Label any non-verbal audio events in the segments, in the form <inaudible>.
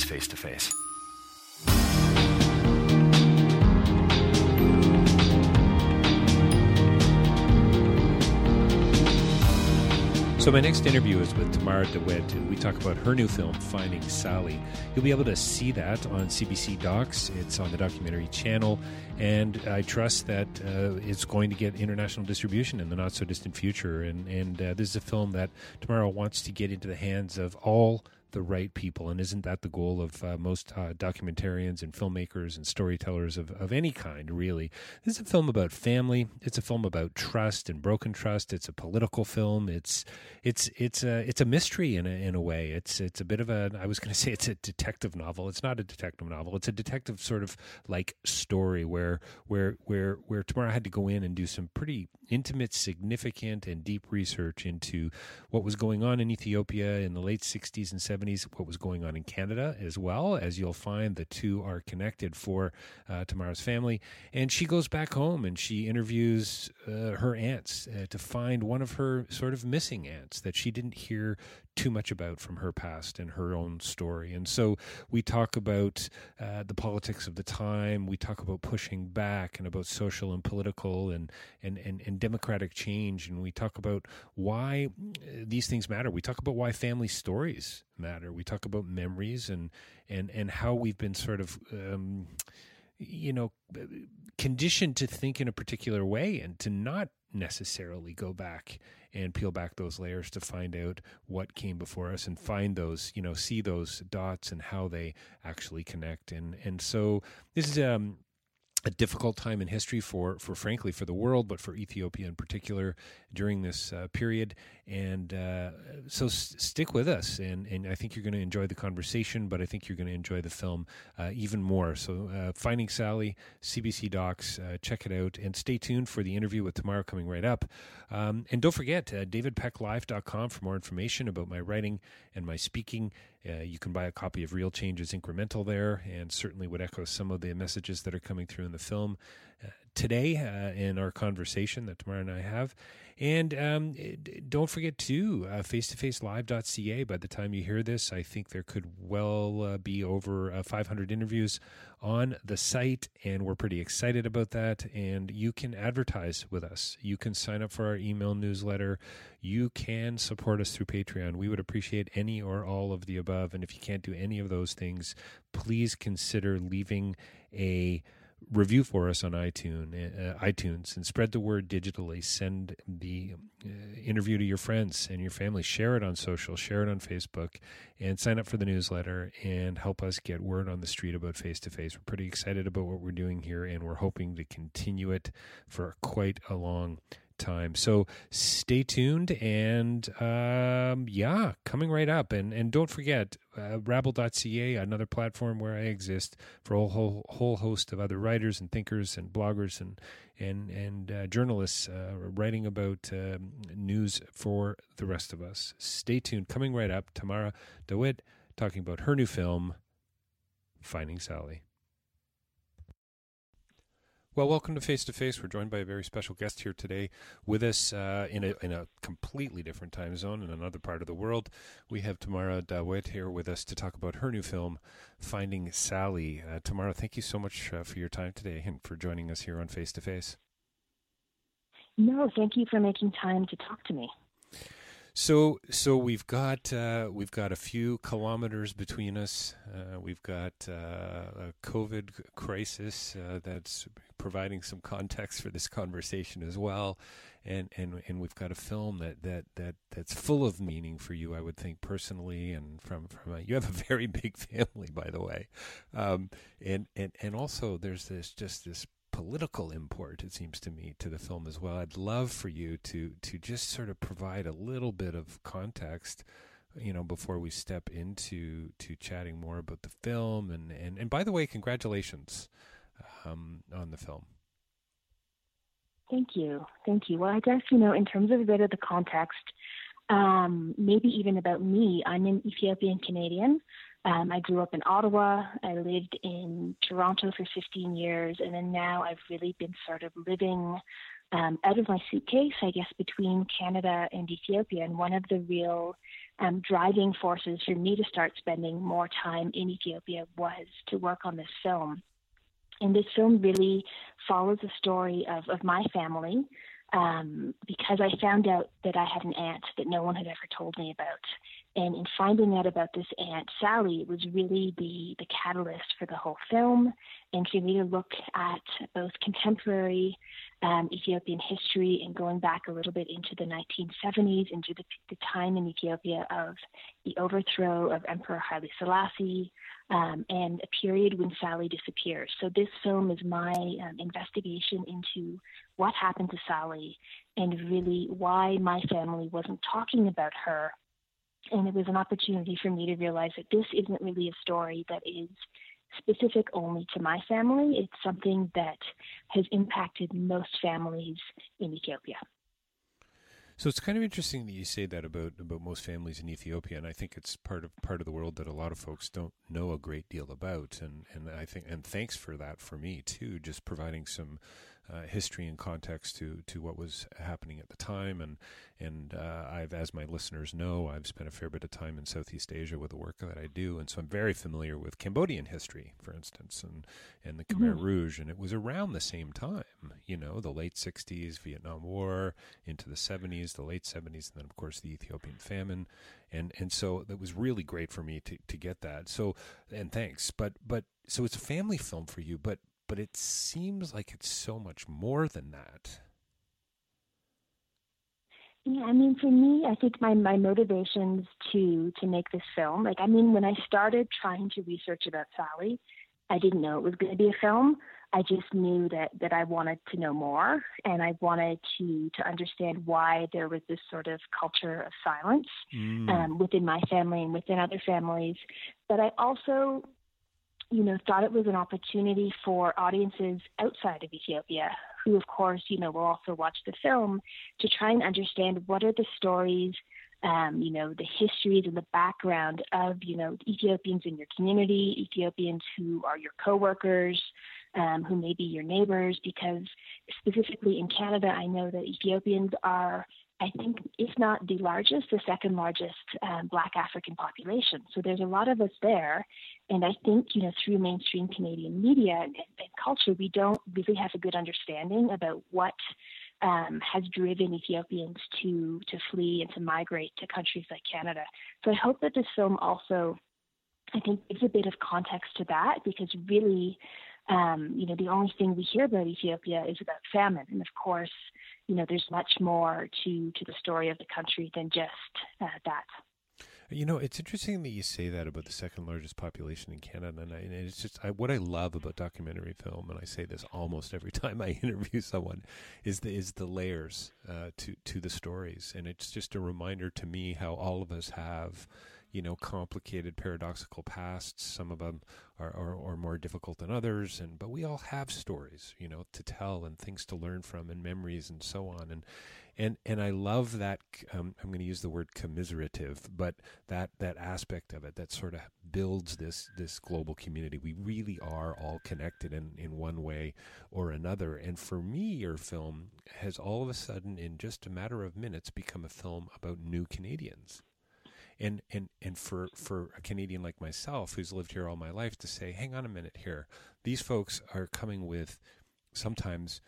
is Face to Face. So my next interview is with Tamara DeWitt, and we talk about her new film, Finding Sally. You'll be able to see that on CBC Docs. It's on the documentary channel, and I trust that uh, it's going to get international distribution in the not so distant future. And and uh, this is a film that Tamara wants to get into the hands of all the right people. And isn't that the goal of uh, most uh, documentarians and filmmakers and storytellers of, of any kind, really? This is a film about family. It's a film about trust and broken trust. It's a political film. It's it's it's a it's a mystery in a, in a way. It's it's a bit of a I was going <laughs> to say it's a detective novel. It's not a detective novel. It's a detective sort of like story where where where where Tamara I had to go in and do some pretty intimate, significant, and deep research into what was going on in Ethiopia in the late 60s and 70s, what was going on in Canada as well. As you'll find, the two are connected for uh, Tamara's family. And she goes back home and she interviews uh, her aunts uh, to find one of her sort of missing aunts that she didn't hear too much about from her past and her own story. And so we talk about uh, the politics of the time. We talk about pushing back and about social and political and, and, and, and democratic change. And we talk about why uh, these things matter. We talk about why family stories matter. We talk about memories and, and, and how we've been sort of. Um, you know, conditioned to think in a particular way and to not necessarily go back and peel back those layers to find out what came before us and find those, you know, see those dots and how they actually connect. And and so this is um a difficult time in history for, for frankly for the world, but for Ethiopia in particular during this uh, period. And uh, so s- stick with us, and, and I think you're going to enjoy the conversation, but I think you're going to enjoy the film uh, even more. So uh, Finding Sally, CBC Docs, uh, check it out, and stay tuned for the interview with Tamara coming right up. Um, and don't forget, uh, davidpecklive.com for more information about my writing and my speaking. Uh, you can buy a copy of Real Change Is Incremental there, and certainly would echo some of the messages that are coming through in the film uh, today uh, in our conversation that Tamara and I have. And um, don't forget to uh, face-to-facelive.ca. By the time you hear this, I think there could well uh, be over uh, 500 interviews on the site, and we're pretty excited about that. And you can advertise with us. You can sign up for our email newsletter. You can support us through Patreon. We would appreciate any or all of the above. And if you can't do any of those things, please consider leaving a review for us on iTunes, uh, iTunes, and spread the word digitally. Send the uh, interview to your friends and your family. Share it on social. Share it on Facebook, and sign up for the newsletter and help us get word on the street about face to face. We're pretty excited about what we're doing here, and we're hoping to continue it for quite a long time. So stay tuned, and um, yeah, coming right up. And and don't forget uh, Rabble.ca, another platform where I exist for a whole whole host of other writers and thinkers and bloggers and and and uh, journalists uh, writing about um, news for the rest of us. Stay tuned. Coming right up, Tamara DeWitt talking about her new film, Finding Sally. Well, welcome to Face to Face. We're joined by a very special guest here today with us uh, in, a, in a completely different time zone in another part of the world. We have Tamara DeWitt here with us to talk about her new film, Finding Sally. Uh, Tamara, thank you so much uh, for your time today and for joining us here on Face to Face. No, thank you for making time to talk to me. So, so we've got uh, we've got a few kilometers between us. Uh, we've got uh, a COVID crisis uh, that's providing some context for this conversation as well, and and and we've got a film that that that that's full of meaning for you. I would think personally, and from from a, you have a very big <laughs> family, by the way, um, and and and also there's this just this political import, it seems to me, to the film as well. I'd love for you to to just sort of provide a little bit of context, you know, before we step into to chatting more about the film. And and, and by the way, congratulations um, on the film. Thank you, thank you. Well, I guess you know, in terms of a bit of the context, um, maybe even about me, I'm an Ethiopian Canadian. Um, I grew up in Ottawa. I lived in Toronto for 15 years, and then now I've really been sort of living um, out of my suitcase, I guess, between Canada and Ethiopia. And one of the real um, driving forces for me to start spending more time in Ethiopia was to work on this film. And this film really follows the story of, of my family um, because I found out that I had an aunt that no one had ever told me about. And in finding out about this aunt, Sally, was really the, the catalyst for the whole film and for me to look at both contemporary um, Ethiopian history and going back a little bit into the 1970s, into the, the time in Ethiopia of the overthrow of Emperor Haile Selassie, um, and a period when Sally disappears. So this film is my um, investigation into what happened to Sally and really why my family wasn't talking about her. And it was an opportunity for me to realize that this isn't really a story that is specific only to my family. It's something that has impacted most families in Ethiopia. So it's kind of interesting that you say that about about most families in Ethiopia, and I think it's part of part of the world that a lot of folks don't know a great deal about, and and I think and thanks for that for me too, just providing some uh, history and context to to what was happening at the time. And and uh, I've, as my listeners know, I've spent a fair bit of time in Southeast Asia with the work that I do, and so I'm very familiar with Cambodian history, for instance, and and the Khmer mm-hmm. Rouge. And it was around the same time, you know, the late '60s, Vietnam War, into the '70s, the late '70s, and then of course the Ethiopian famine. And and so that was really great for me to to get that. So and thanks, but but so it's a family film for you, but but it seems like it's so much more than that. Yeah, I mean, for me, I think my my motivations to to make this film, like, I mean, when I started trying to research about Sally, I didn't know it was going to be a film. I just knew that that I wanted to know more, and I wanted to to understand why there was this sort of culture of silence mm. um, within my family and within other families. But I also you know, thought it was an opportunity for audiences outside of Ethiopia, who, of course, you know, will also watch the film to try and understand what are the stories, um, you know, the histories and the background of, you know, Ethiopians in your community, Ethiopians who are your coworkers, um, who may be your neighbors, because specifically in Canada, I know that Ethiopians are I think, if not the largest, the second largest um, Black African population. So there's a lot of us there. And I think, you know, through mainstream Canadian media and, and culture, we don't really have a good understanding about what um, has driven Ethiopians to, to flee and to migrate to countries like Canada. So I hope that this film also, I think, gives a bit of context to that because really, um, you know, the only thing we hear about Ethiopia is about famine. And of course, you know, there's much more to, to the story of the country than just uh, that. You know, it's interesting that you say that about the second largest population in Canada, and, I, and it's just I, what I love about documentary film, and I say this almost every <laughs> time I interview someone, is the is the layers uh, to to the stories, and it's just a reminder to me how all of us have you know, complicated, paradoxical pasts. Some of them are, are, are, more difficult than others, and but we all have stories, you know, to tell and things to learn from, and memories and so on. And and and I love that. Um, I'm going to use the word commiserative, but that that aspect of it that sort of builds this this global community. We really are all connected in in one way or another. And for me, your film has all of a sudden, in just a matter of minutes, become a film about new Canadians and and and for for a Canadian like myself who's lived here all my life to say, hang on a minute here, these folks are coming with sometimes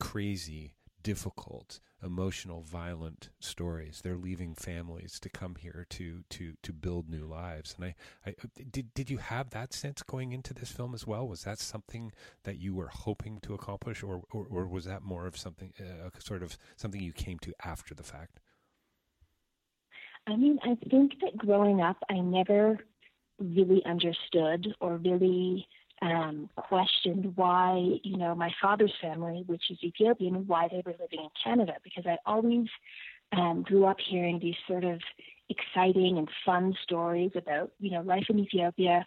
crazy, difficult, emotional, violent stories. They're leaving families to come here to to to build new lives. And I, I did did you have that sense going into this film as well? Was that something that you were hoping to accomplish, or or, or was that more of something, uh, sort of something you came to after the fact? I mean, I think that growing up, I never really understood or really um, questioned why, you know, my father's family, which is Ethiopian, why they were living in Canada, because I always um, grew up hearing these sort of exciting and fun stories about, you know, life in Ethiopia.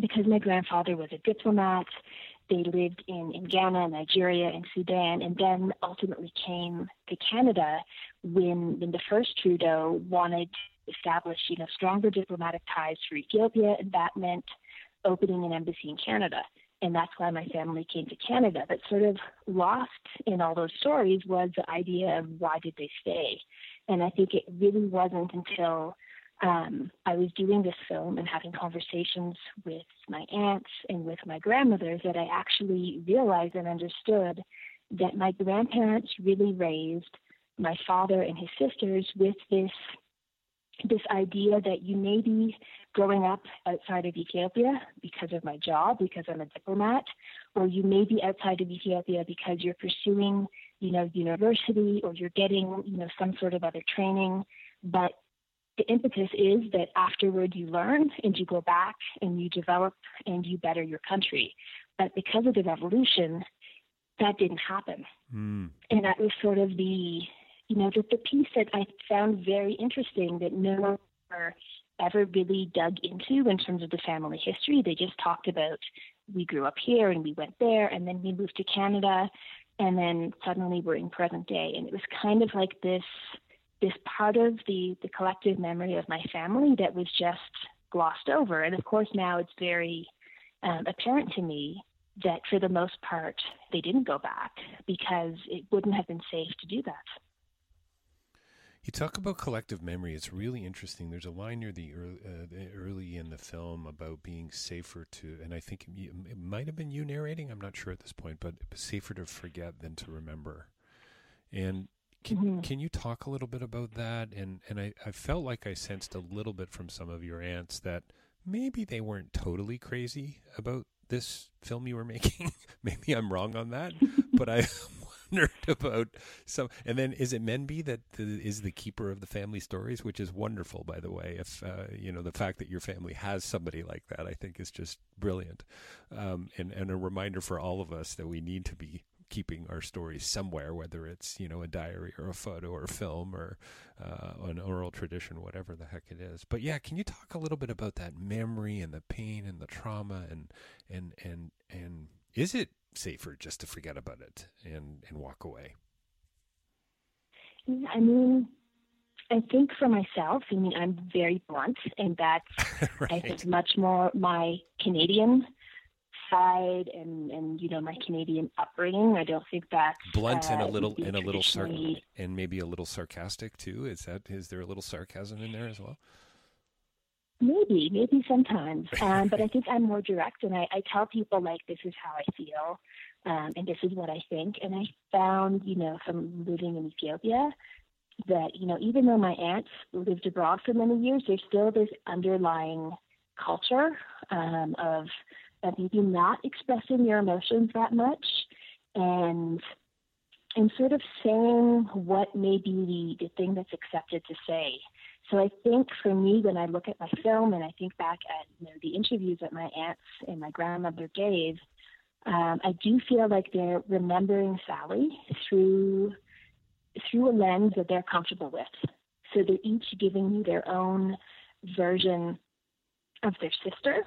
Because my grandfather was a diplomat they lived in, in Ghana, Nigeria, and Sudan, and then ultimately came to Canada when, when the first Trudeau wanted to establish, you know, stronger diplomatic ties for Ethiopia, and that meant opening an embassy in Canada. And that's why my family came to Canada. But sort of lost in all those stories was the idea of why did they stay? And I think it really wasn't until um, I was doing this film and having conversations with my aunts and with my grandmothers that I actually realized and understood that my grandparents really raised my father and his sisters with this this idea that you may be growing up outside of Ethiopia because of my job, because I'm a diplomat, or you may be outside of Ethiopia because you're pursuing, you know, university or you're getting, you know, some sort of other training. But the impetus is that afterward you learn and you go back and you develop and you better your country. But because of the revolution, that didn't happen. Mm. And that was sort of the, you know, the, the piece that I found very interesting that no one ever really dug into in terms of the family history. They just talked about we grew up here and we went there and then we moved to Canada and then suddenly we're in present day. And it was kind of like this this part of the, the collective memory of my family that was just glossed over. And of course, now it's very um, apparent to me that for the most part, they didn't go back because it wouldn't have been safe to do that. You talk about collective memory. It's really interesting. There's a line near the early, uh, early in the film about being safer to, and I think it, it might have been you narrating. I'm not sure at this point, but safer to forget than to remember. And can, mm-hmm. can you talk a little bit about that? And and I, I felt like I sensed a little bit from some of your aunts that maybe they weren't totally crazy about this film you were making. <laughs> maybe I'm wrong on that, <laughs> but I <laughs> wondered about some. And then is it Menby that is the keeper of the family stories, which is wonderful, by the way. If uh, you know the fact that your family has somebody like that, I think is just brilliant, um, and and a reminder for all of us that we need to be keeping our stories somewhere, whether it's you know a diary or a photo or a film or uh, an oral tradition, whatever the heck it is. But yeah, can you talk a little bit about that memory and the pain and the trauma and and and and is it safer just to forget about it and and walk away? I mean, I think for myself, I mean, I'm very blunt, and that's <laughs> right. I think much more my Canadian side and and you know my Canadian upbringing. I don't think that's blunt uh, and a little and a little sar- and maybe a little sarcastic too. Is that is there a little sarcasm in there as well? Maybe, maybe sometimes. <laughs> Um, but I think I'm more direct, and I, I tell people like this is how I feel, um, and this is what I think. And I found, you know, from living in Ethiopia, that you know, even though my aunts lived abroad for many years, there's still this underlying culture um, of of maybe not expressing your emotions that much and and sort of saying what may be the, the thing that's accepted to say. So I think for me, when I look at my film and I think back at you know, the interviews that my aunts and my grandmother gave, um, I do feel like they're remembering Sally through through a lens that they're comfortable with. So they're each giving you their own version of their sister.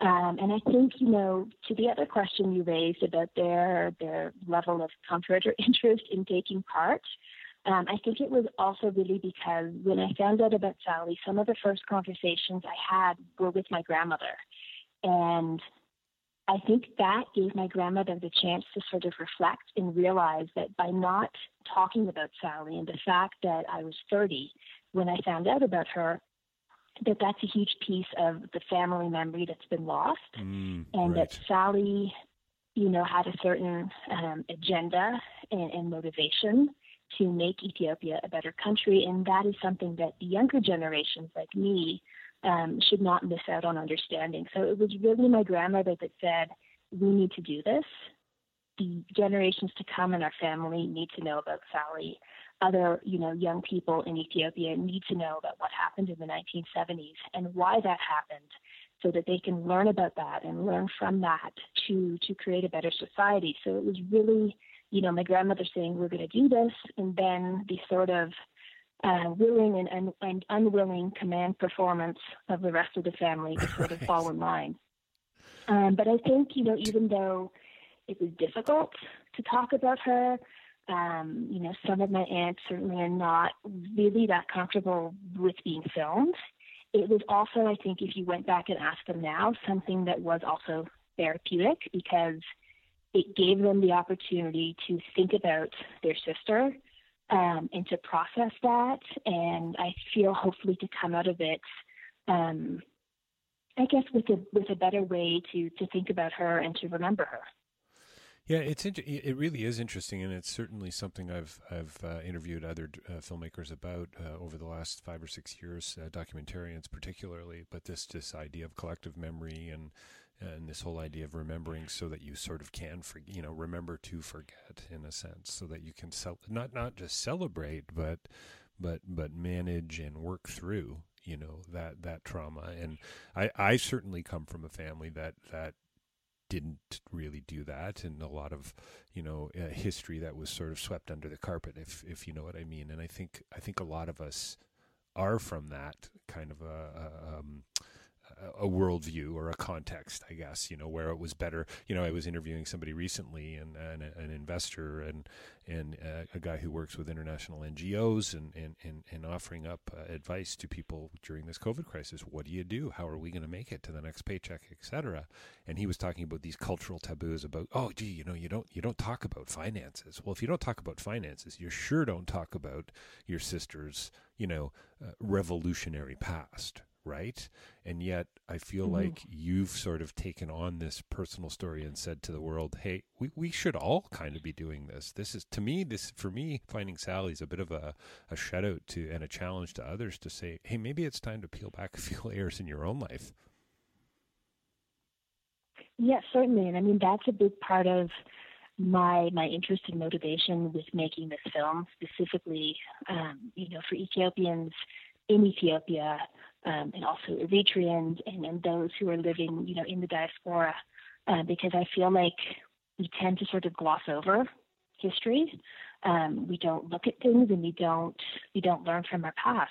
Um, and I think, you know, to the other question you raised about their their level of comfort or <laughs> interest in taking part, um, I think it was also really because when I found out about Sally, some of the first conversations I had were with my grandmother. And I think that gave my grandmother the chance to sort of reflect and realize that by not talking about Sally and the fact that I was 30 when I found out about her, that that's a huge piece of the family memory that's been lost, Mm, and right. that Sally, you know, had a certain um, agenda and, and motivation to make Ethiopia a better country, and that is something that the younger generations like me um, should not miss out on understanding. So it was really my grandmother that said, "We need to do this. The generations to come in our family need to know about Sally." Other, you know, young people in Ethiopia need to know about what happened in the 1970s and why that happened so that they can learn about that and learn from that to to create a better society. So it was really, you know, my grandmother saying we're going to do this and then the sort of uh, willing and, and, and unwilling command performance of the rest of the family to sort of <laughs> fall in line. Um, but I think, you know, even though it was difficult to talk about her, um, you know, some of my aunts certainly are not really that comfortable with being filmed. It was also, I think, if you went back and asked them now, something that was also therapeutic because it gave them the opportunity to think about their sister um, and to process that. And I feel hopefully to come out of it, um, I guess, with a with a better way to to think about her and to remember her. Yeah, it's int- it really is interesting, and it's certainly something I've I've uh, interviewed other uh, filmmakers about uh, over the last five or six years, uh, documentarians particularly. But this this idea of collective memory and and this whole idea of remembering so that you sort of can for, you know remember to forget in a sense, so that you can cel- not not just celebrate, but but but manage and work through you know that that trauma. And I I certainly come from a family that that didn't really do that and a lot of you know uh, history that was sort of swept under the carpet if if you know what i mean. And i think i think a lot of us are from that kind of a, a um a worldview or a context, I guess, you know, where it was better. You know, I was interviewing somebody recently, and, and an investor and and uh, a guy who works with international NGOs, and and and, and offering up uh, advice to people during this COVID crisis. What do you do? How are we going to make it to the next paycheck, etc. And he was talking about these cultural taboos about, oh, gee, you know, you don't you don't talk about finances. Well, if you don't talk about finances, you sure don't talk about your sister's, you know, uh, revolutionary past right? And yet I feel mm-hmm. like you've sort of taken on this personal story and said to the world, hey, we, we should all kind of be doing this. This is, to me, this, for me, finding Sally's a bit of a, a shout out to and a challenge to others to say, hey, maybe it's time to peel back a <laughs> few layers in your own life. Yes, certainly. And I mean, that's a big part of my my interest and motivation with making this film specifically um, you know for ethiopians in ethiopia um, and also Eritreans and, and those who are living, you know, in the diaspora, uh, because I feel like we tend to sort of gloss over history. Um, we don't look at things and we don't we don't learn from our past.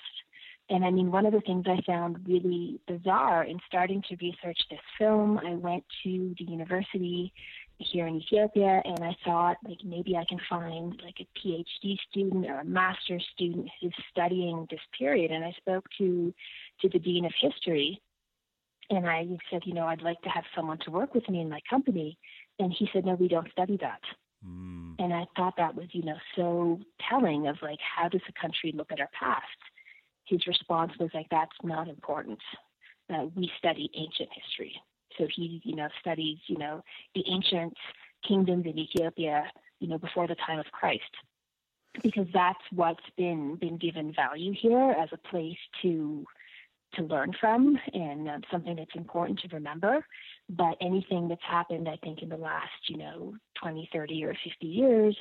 And I mean, one of the things I found really bizarre in starting to research this film, I went to the university here in Ethiopia, and I thought like maybe I can find like a PhD student or a master's student who's studying this period. And I spoke to to the dean of history, and I said, you know, I'd like to have someone to work with me in my company. And he said, no, we don't study that. Mm. And I thought that was, you know, so telling of like how does a country look at our past? His response was like, that's not important. Uh, we study ancient history. So he, you know, studies, you know, the ancient kingdoms in Ethiopia, you know, before the time of Christ, because that's what's been been given value here as a place to to learn from and um, something that's important to remember. But anything that's happened, I think, in the last, you know, 20, 30, or 50 years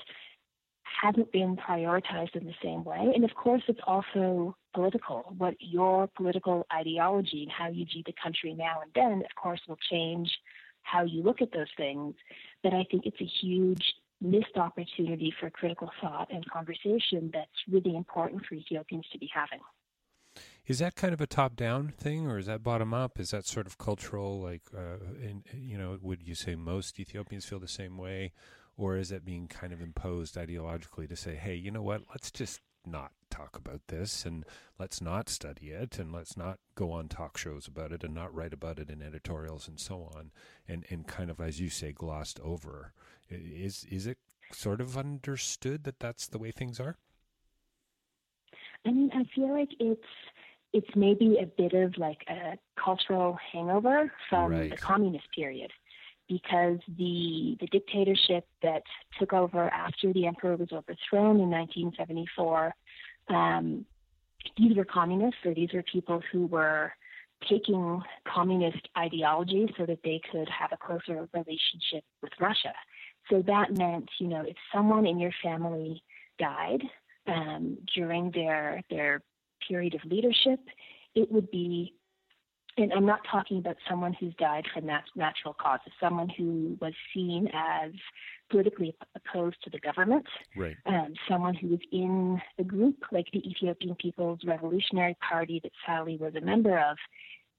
hasn't been prioritized in the same way. And of course, it's also political. What your political ideology and how you view the country now and then, of course, will change how you look at those things. But I think it's a huge missed opportunity for critical thought and conversation that's really important for Ethiopians to be having. Is that kind of a top-down thing, or is that bottom-up? Is that sort of cultural? Like, uh, in, you know, would you say most Ethiopians feel the same way, or is it being kind of imposed ideologically to say, hey, you know what? Let's just not talk about this and let's not study it and let's not go on talk shows about it and not write about it in editorials and so on and and kind of as you say glossed over is is it sort of understood that that's the way things are i mean i feel like it's it's maybe a bit of like a cultural hangover from right. the communist period because the the dictatorship that took over after the emperor was overthrown in 1974, um, these were communists, or these were people who were taking communist ideology so that they could have a closer relationship with Russia. So that meant, you know, if someone in your family died um, during their their period of leadership, it would be and I'm not talking about someone who's died from nat- natural causes, someone who was seen as politically opposed to the government, right. um, someone who was in a group like the Ethiopian People's Revolutionary Party that Sally was a member of.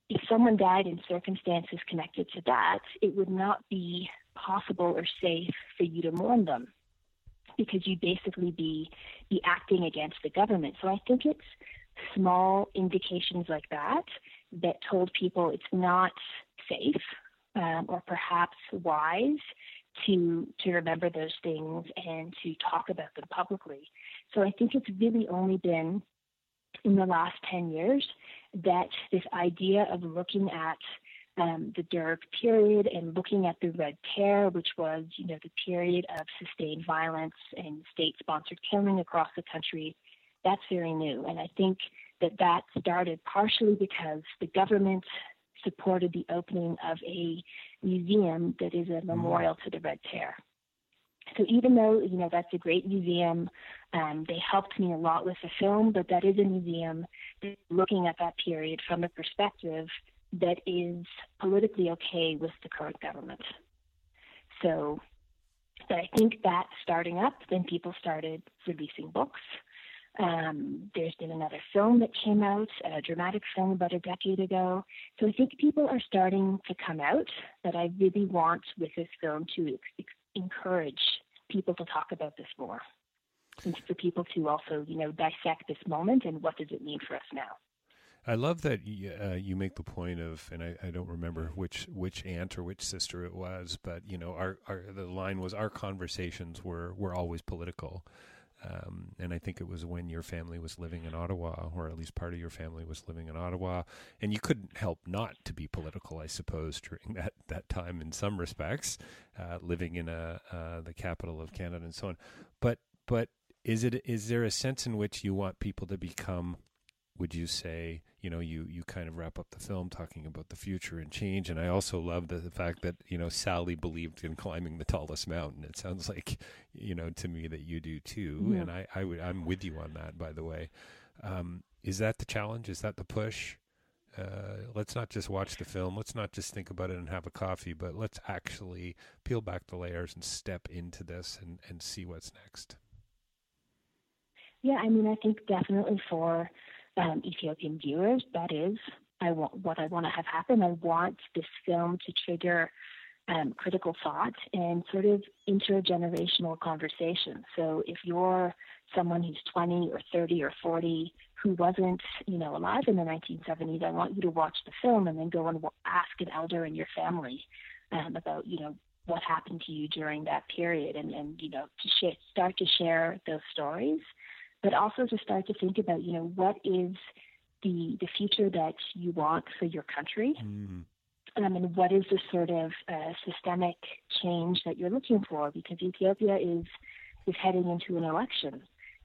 If someone died in circumstances connected to that, it would not be possible or safe for you to mourn them because you'd basically be be acting against the government. So I think it's small indications like that that told people it's not safe um, or perhaps wise to to remember those things and to talk about them publicly. So I think it's really only been in the last 10 years that this idea of looking at um, the Derg period and looking at the Red Terror, which was, you know, the period of sustained violence and state-sponsored killing across the country, that's very new. And I think that that started partially because the government supported the opening of a museum that is a mm-hmm. memorial to the Red Terror. So even though you know that's a great museum, um, they helped me a lot with the film, but that is a museum looking at that period from a perspective that is politically okay with the current government. So, but I think that starting up, then people started releasing books. Um, there's been another film that came out, a dramatic film about a decade ago. So I think people are starting to come out, but I really want with this film to ex- encourage people to talk about this more and for people to also, you know, dissect this moment and what does it mean for us now. I love that you, uh, you make the point of, and I, I, don't remember which which aunt or which sister it was, but you know, our, our the line was our conversations were were always political, um, and I think it was when your family was living in Ottawa, or at least part of your family was living in Ottawa, and you couldn't help not to be political, I suppose, during <laughs> that, that time in some respects, uh, living in a uh, the capital of Canada and so on. But but is it is there a sense in which you want people to become would you say you know you you kind of wrap up the film talking about the future and change? And i also love the, the fact that you know sally believed in climbing the tallest mountain. It sounds <laughs> like you know to me that you do too. Yeah. and i i would i'm with you on that by the way. Um, is that the challenge? Is that the push? Uh, let's not just watch the film. Let's not just think about it and have a coffee but let's actually peel back the layers and step into this and and see what's next. Yeah i mean i think definitely for um, Ethiopian viewers. That is, I want what I want to have happen. I want this film to trigger um, critical thought and sort of intergenerational conversation. So if you're someone who's 20 or 30 or 40 who wasn't, you know, alive in the 1970s, I want you to watch the film and then go and ask an elder in your family um, about, you know, what happened to you during that period, and and you know, to start to share those stories but also to start to think about, you know, what is the the future that you want for your country, mm-hmm. um, and what is the sort of uh, systemic change that you're looking for? Because Ethiopia is is heading into an election,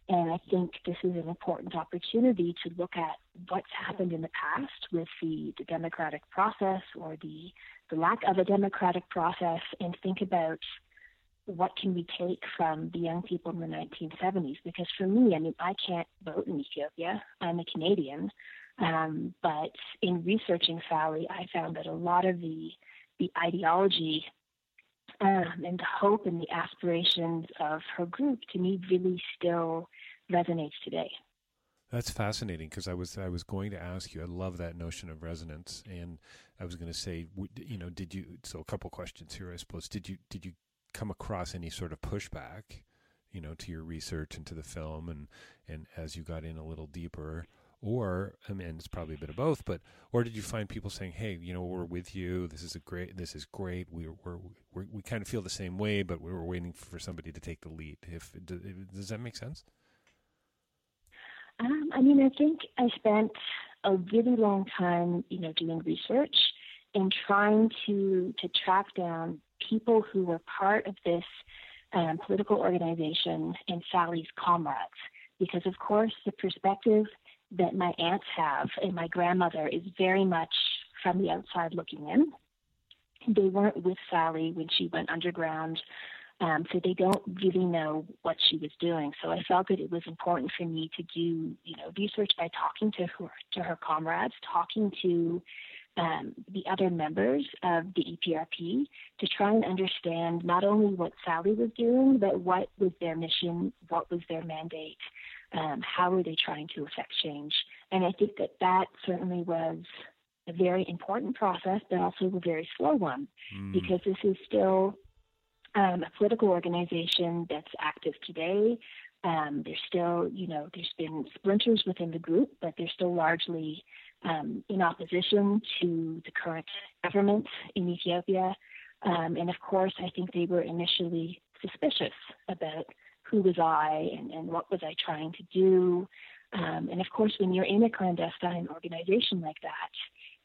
and I think this is an important opportunity to look at what's happened in the past with the, the democratic process or the the lack of a democratic process, and think about what can we take from the young people in the 1970s? Because for me, I mean, I can't vote in Ethiopia. I'm a Canadian. Um, but in researching Sally, I found that a lot of the the ideology um, and the hope and the aspirations of her group to me really still resonates today. That's fascinating because I was I was going to ask you. I love that notion of resonance, and I was going to say, you know, did you? So a couple questions here, I suppose. Did you did you come across any sort of pushback, you know, to your research and to the film, and and as you got in a little deeper, or I mean, it's probably a bit of both, but or did you find people saying, hey, you know, we're with you. This is a great. This is great. We we're, we're we kind of feel the same way, but we are waiting for somebody to take the lead. If does that make sense? Um, I mean, I think I spent a really long time, you know, doing research and trying to to track down people who were part of this um, political organization and Sally's comrades, because of course the perspective that my aunts have and my grandmother is very much from the outside looking in. They weren't with Sally when she went underground um, so they don't really know what she was doing. So I felt that it was important for me to do, you know, research by talking to her to her comrades, talking to um, the other members of the EPRP to try and understand not only what Sally was doing, but what was their mission, what was their mandate, um, how were they trying to affect change. And I think that that certainly was a very important process, but also a very slow one, mm. because this is still um, a political organization that's active today. Um, there's still, you know, there's been splinters within the group, but they're still largely um, in opposition to the current government in Ethiopia. Um, and of course, I think they were initially suspicious about who was I and, and what was I trying to do. Um, and of course, when you're in a clandestine organization like that,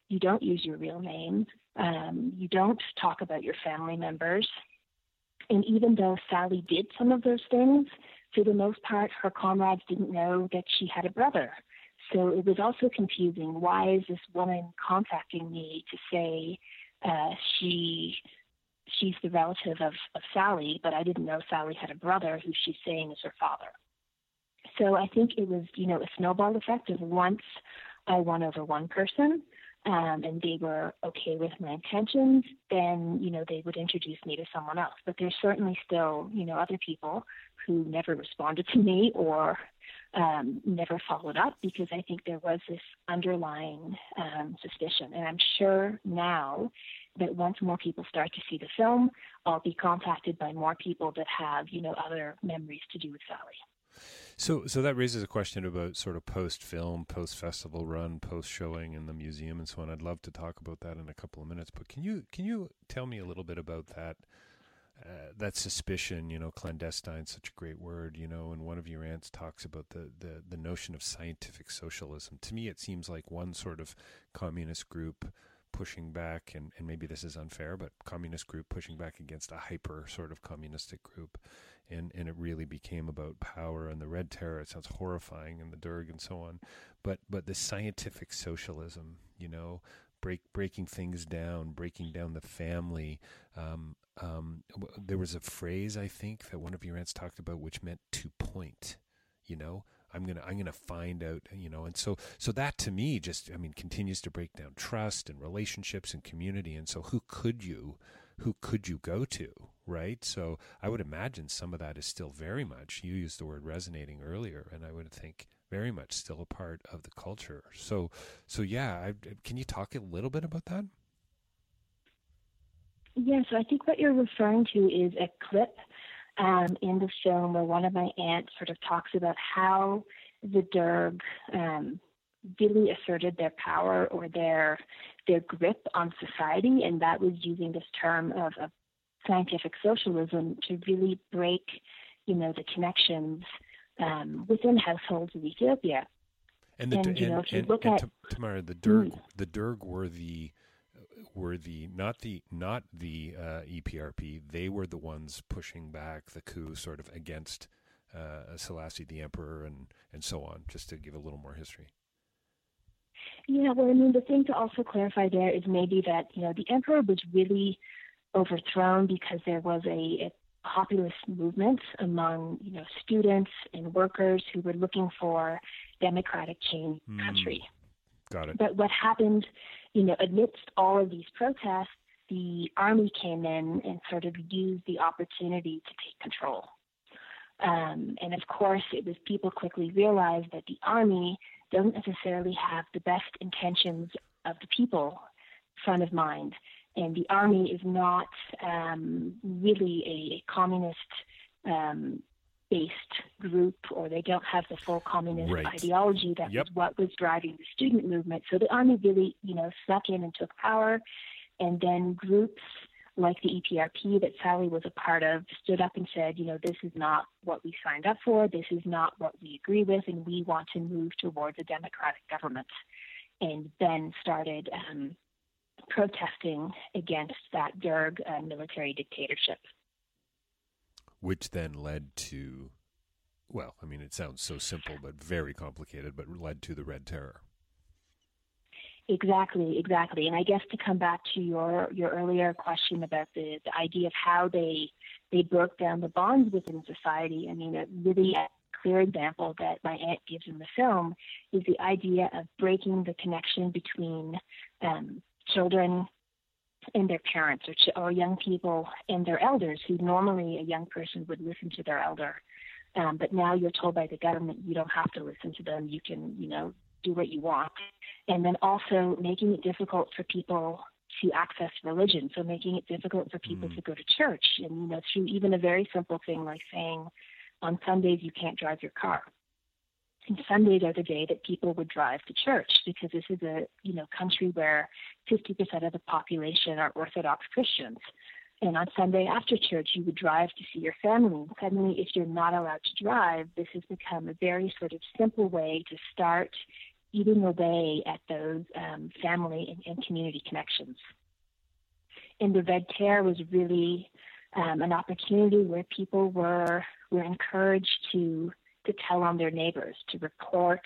you don't use your real name. Um, you don't talk about your family members. And even though Sally did some of those things, for the most part, her comrades didn't know that she had a brother. So it was also confusing. Why is this woman contacting me to say uh, she she's the relative of, of Sally, but I didn't know Sally had a brother who she's saying is her father. So I think it was, you know, a snowball effect of once I won over one person, um, and they were okay with my intentions, then you know they would introduce me to someone else. But there's certainly still you know other people who never responded to me or um, never followed up because I think there was this underlying um, suspicion. And I'm sure now that once more people start to see the film, I'll be contacted by more people that have you know other memories to do with Sally. So, so that raises a question about sort of post film, post festival run, post showing in the museum and so on. I'd love to talk about that in a couple of minutes. But can you can you tell me a little bit about that? Uh, that suspicion, you know, clandestine, such a great word, you know, and one of your aunts talks about the, the, the notion of scientific socialism. To me, it seems like one sort of communist group pushing back, and, and maybe this is unfair, but communist group pushing back against a hyper sort of communistic group and and it really became about power and the red terror. It sounds horrifying, and the Derg and so on. But but the scientific socialism, you know, break breaking things down, breaking down the family. Um, um, there was a phrase I think that one of your aunts talked about, which meant to point. You know, I'm gonna I'm gonna find out. You know, and so so that to me just I mean continues to break down trust and relationships and community. And so who could you? who could you go to, right? So I would imagine some of that is still very much, you used the word resonating earlier, and I would think very much still a part of the culture. So, so yeah, I, can you talk a little bit about that? Yeah, so I think what you're referring to is a clip um, in the film where one of my aunts sort of talks about how the Derg um, really asserted their power or their their grip on society, and that was using this term of, of scientific socialism to really break, you know, the connections um, within households of Ethiopia. And, the, and, you know, if you look and, at Tamara, the Derg, mm. the Derg were the were the not the not the uh, EPRP. They were the ones pushing back the coup, sort of against uh, Selassie the Emperor and and so on. Just to give a little more history. Yeah, well, I mean, the thing to also clarify there is maybe that, you know, the emperor was really overthrown because there was a, a populist movement among you know students and workers who were looking for democratic change in the country. Got it. But what happened, you know, amidst all of these protests, the army came in and sort of used the opportunity to take control. Um, and of course, it was people quickly realized that the army doesn't necessarily have the best intentions of the people front of mind. And the army is not um, really a communist um, based group, or they don't have the full communist Right. ideology that Yep. was what was driving the student movement. So the army really, you know, snuck in and took power. And then groups like the EPRP that Sally was a part of stood up and said, you know, this is not what we signed up for, this is not what we agree with, and we want to move towards a democratic government. And then started um, protesting against that Derg uh, military dictatorship. Which then led to, well, I mean, it sounds so simple but very complicated, but led to the Red Terror. Exactly, exactly. And I guess to come back to your your earlier question about the, the idea of how they they broke down the bonds within society. I mean, a really clear example that my aunt gives in the film is the idea of breaking the connection between um, children and their parents, or, ch- or young people and their elders, who normally a young person would listen to their elder. Um, but now you're told by the government you don't have to listen to them. You can, you know, do what you want and then also making it difficult for people to access religion. So making it difficult for people to go to church, and you know, through even a very simple thing like saying, on Sundays you can't drive your car. And Sundays are the day that people would drive to church because this is a you know country where 50% of the population are Orthodox Christians. And on Sunday after church, you would drive to see your family. Suddenly, if you're not allowed to drive, this has become a very sort of simple way to start eating away at those um, family and, and community connections. And the Red Terror was really um, an opportunity where people were were encouraged to to tell on their neighbors, to report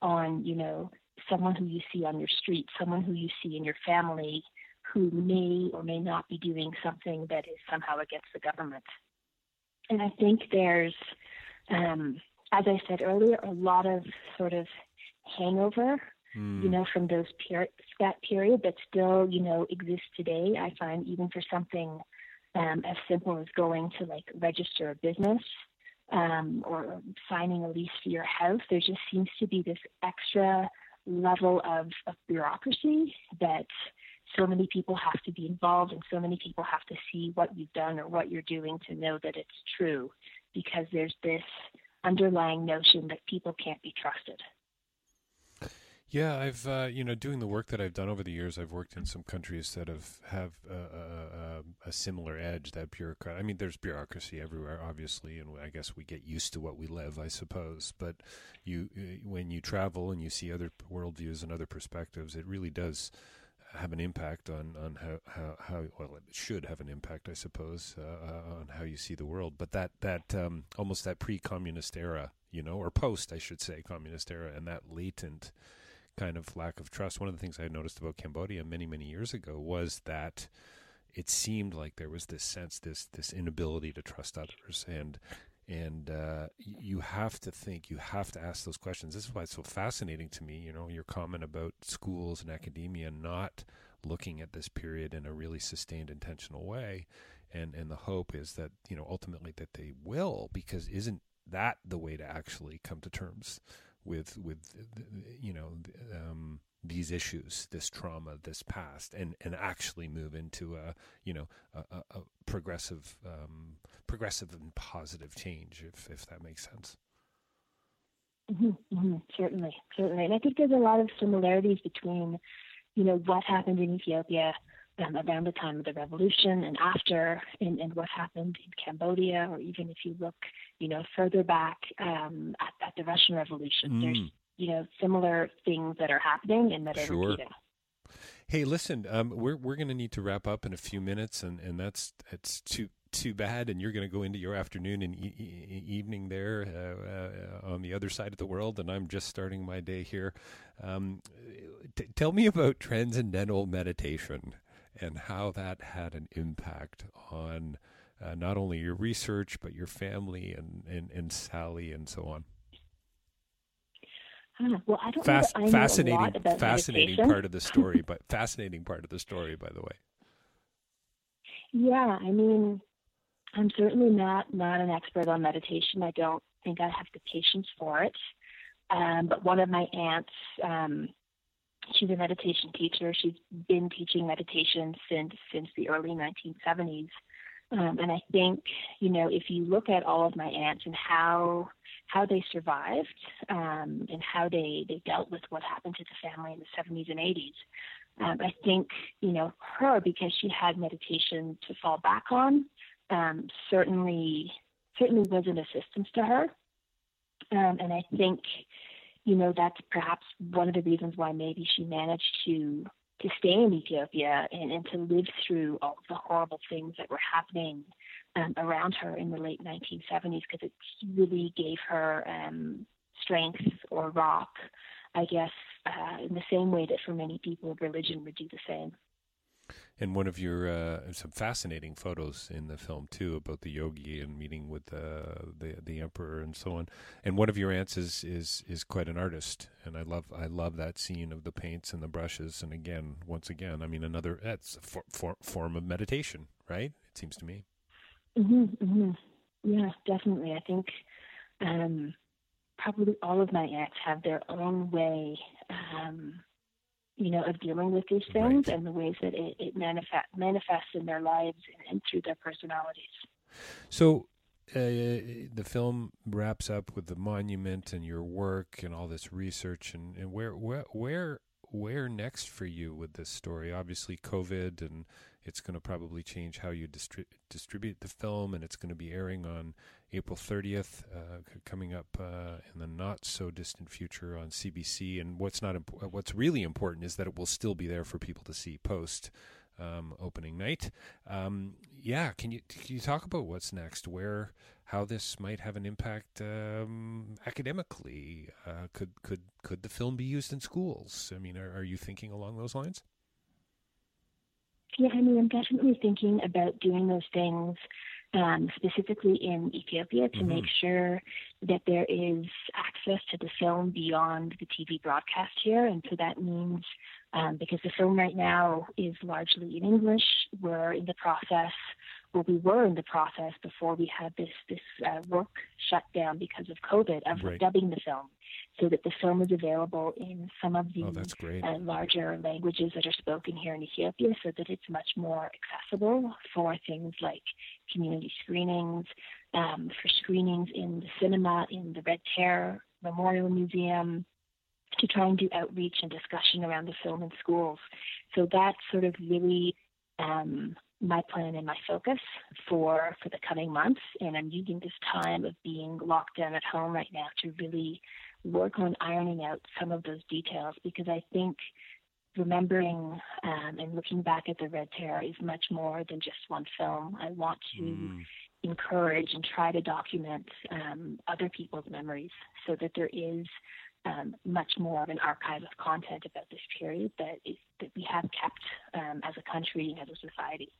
on you know someone who you see on your street, someone who you see in your family who may or may not be doing something that is somehow against the government. And I think there's, um, as I said earlier, a lot of sort of hangover, you know, from those per- that period that still, you know, exists today. I find even for something um, as simple as going to like register a business um, or signing a lease for your house, there just seems to be this extra level of, of bureaucracy that so many people have to be involved and so many people have to see what you've done or what you're doing to know that it's true because there's this underlying notion that people can't be trusted. Yeah, I've uh, you know doing the work that I've done over the years. I've worked in some countries that have have uh, uh, a similar edge. That bureaucrat. I mean, there's bureaucracy everywhere, obviously, and I guess we get used to what we live, I suppose. But you, uh, when you travel and you see other worldviews and other perspectives, it really does have an impact on on how how, how well it should have an impact, I suppose, uh, uh, on how you see the world. But that that um, almost that pre-communist era, you know, or post, I should say, communist era, and that latent kind of lack of trust. One of the things I noticed about Cambodia many many years ago was that it seemed like there was this sense this this inability to trust others. And and uh, you have to think you have to ask those questions. This is why it's so fascinating to me you know your comment about schools and academia not looking at this period in a really sustained intentional way. And and the hope is that you know ultimately that they will because isn't that the way to actually come to terms with with you know um, these issues, this trauma, this past, and and actually move into a you know a, a, progressive um, progressive and positive change, if if that makes sense. hmm hmm Certainly, certainly, and I think there's a lot of similarities between, you know, what happened in Ethiopia um, around the time of the revolution and after, and, and what happened in Cambodia, or even if you look, you know, further back um, at, at the Russian Revolution. There's, Mm. you know, similar things that are happening and that are Sure. repeating. Hey, listen, um, we're we're going to need to wrap up in a few minutes, and, and that's that's too too bad. And you're going to go into your afternoon and e- e- evening there uh, uh, on the other side of the world, and I'm just starting my day here. Um, t- tell me about transcendental meditation and how that had an impact on uh, not only your research but your family and and, and Sally and so on. well, I don't Fas- know I fascinating, fascinating meditation. part of the <laughs> story, but fascinating part of the story, by the way. Yeah, I mean, I'm certainly not not an expert on meditation. I don't think I have the patience for it. Um, but one of my aunts, um, she's a meditation teacher. She's been teaching meditation since since the early 1970s. Um, and I think, you know, if you look at all of my aunts and how how they survived um, and how they, they dealt with what happened to the family in the 70s and 80s, um, I think, you know, her, because she had meditation to fall back on, um, certainly certainly was an assistance to her. Um, and I think, you know, that's perhaps one of the reasons why maybe she managed to to stay in Ethiopia and, and to live through all the horrible things that were happening um, around her in the late 1970s because it really gave her um, strength or rock, I guess, uh, in the same way that for many people religion would do the same. And one of your uh, some fascinating photos in the film too about the yogi and meeting with uh, the the emperor and so on. And one of your aunts is, is is quite an artist, and I love I love that scene of the paints and the brushes. And again, once again, I mean another that's a for, for, form of meditation, right? It seems to me. Mhm. Mhm. Yeah, definitely. I think um, probably all of my aunts have their own way. Um, you know, of dealing with these things right. and the ways that it, it manifest, manifests in their lives and, and through their personalities. So, uh, the film wraps up with the monument and your work and all this research and, and where where where where next for you with this story? Obviously, COVID and it's going to probably change how you distri- distribute the film, and it's going to be airing on April 30th, uh, coming up uh, in the not so distant future on CBC. And what's not imp- what's really important is that it will still be there for people to see post um, opening night. Um, yeah, can you can you talk about what's next? Where how this might have an impact um, academically? Uh, could could could the film be used in schools? I mean, are, are you thinking along those lines? Yeah, I mean, I'm definitely thinking about doing those things um, specifically in Ethiopia to mm-hmm. make sure that there is access to the film beyond the TV broadcast here. And so that means um, because the film right now is largely in English, we're in the process well, we were in the process before we had this this uh, work shut down because of COVID of right. dubbing the film, so that the film is available in some of the oh, uh, larger languages that are spoken here in Ethiopia, so that it's much more accessible for things like community screenings, um, for screenings in the cinema, in the Red Terror Memorial Museum, to try and do outreach and discussion around the film in schools. So that sort of really um, my plan and my focus for for the coming months and i'm using this time of being locked down at home right now to really work on ironing out some of those details because i think remembering um, and looking back at the red terror is much more than just one film i want to mm. encourage and try to document um, other people's memories so that there is um, much more of an archive of content about this period that is that we have kept um, as a country and as a society.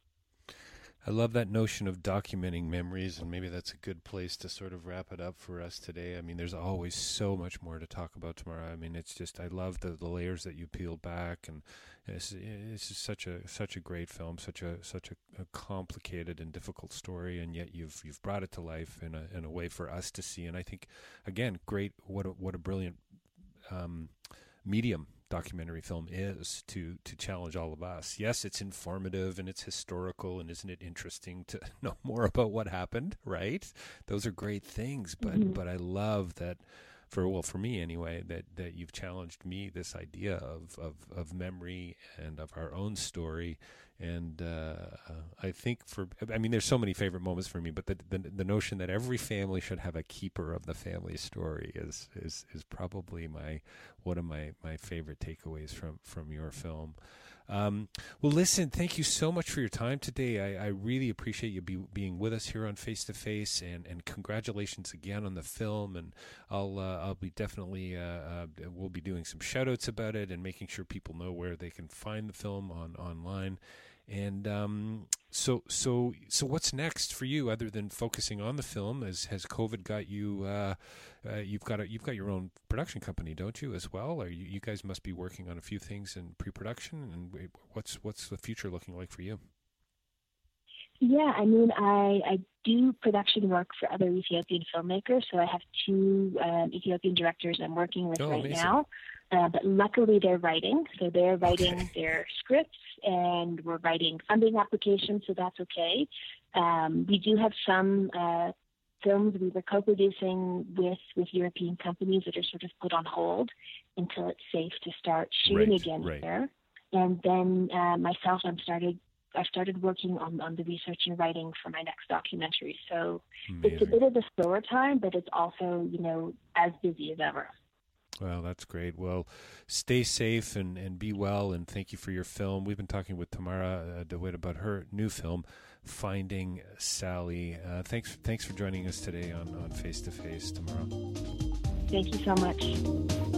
I love that notion of documenting memories, and maybe that's a good place to sort of wrap it up for us today. I mean, there's always so much more to talk about tomorrow. I mean, it's just I love the, the layers that you peel back, and it's, it's just such a such a great film, such a such a, a, complicated and difficult story, and yet you've you've brought it to life in a in a way for us to see. And I think, again, great. What a, what a brilliant um, medium documentary film is to to challenge all of us. Yes, it's informative and it's historical and isn't it interesting to <laughs> know more about what happened, right? Those are great things, but mm-hmm. but I love that for well for me anyway that that you've challenged me this idea of of of memory and of our own story and uh, I think for I mean there's so many favorite moments for me, but the, the, the notion that every family should have a keeper of the family story is is is probably my one of my my favorite takeaways from from your film. Um, well, listen, thank you so much for your time today. I, I really appreciate you be, being with us here on Face to Face, and and congratulations again on the film. And I'll uh, I'll be definitely uh, uh, we'll be doing some shout outs about it and making sure people know where they can find the film on online. And um, So so so what's next for you other than focusing on the film? As has COVID got you? Uh, uh, you've got a, you've got your own production company, don't you, as well? Or you, you guys must be working on a few things in pre-production. And what's what's the future looking like for you? Yeah, I mean, I, I do production work for other Ethiopian filmmakers. So I have two um, Ethiopian directors I'm working with Oh, right amazing. now. Uh, but luckily, they're writing. So they're writing Okay. their scripts, and we're writing funding applications. So that's okay. Um, we do have some uh, films we were co-producing with with European companies that are sort of put on hold until it's safe to start shooting Right, again right. there. And then uh, myself, I'm started. I've started working on, on the research and writing for my next documentary. So it's a bit of a slower time, but it's also, you know, as busy as ever. Well, that's great. Well, stay safe and, and be well, and thank you for your film. We've been talking with Tamara uh, Dawit about her new film, Finding Sally. Uh, thanks, thanks for joining us today on on Face to Face, Tamara. Thank you so much.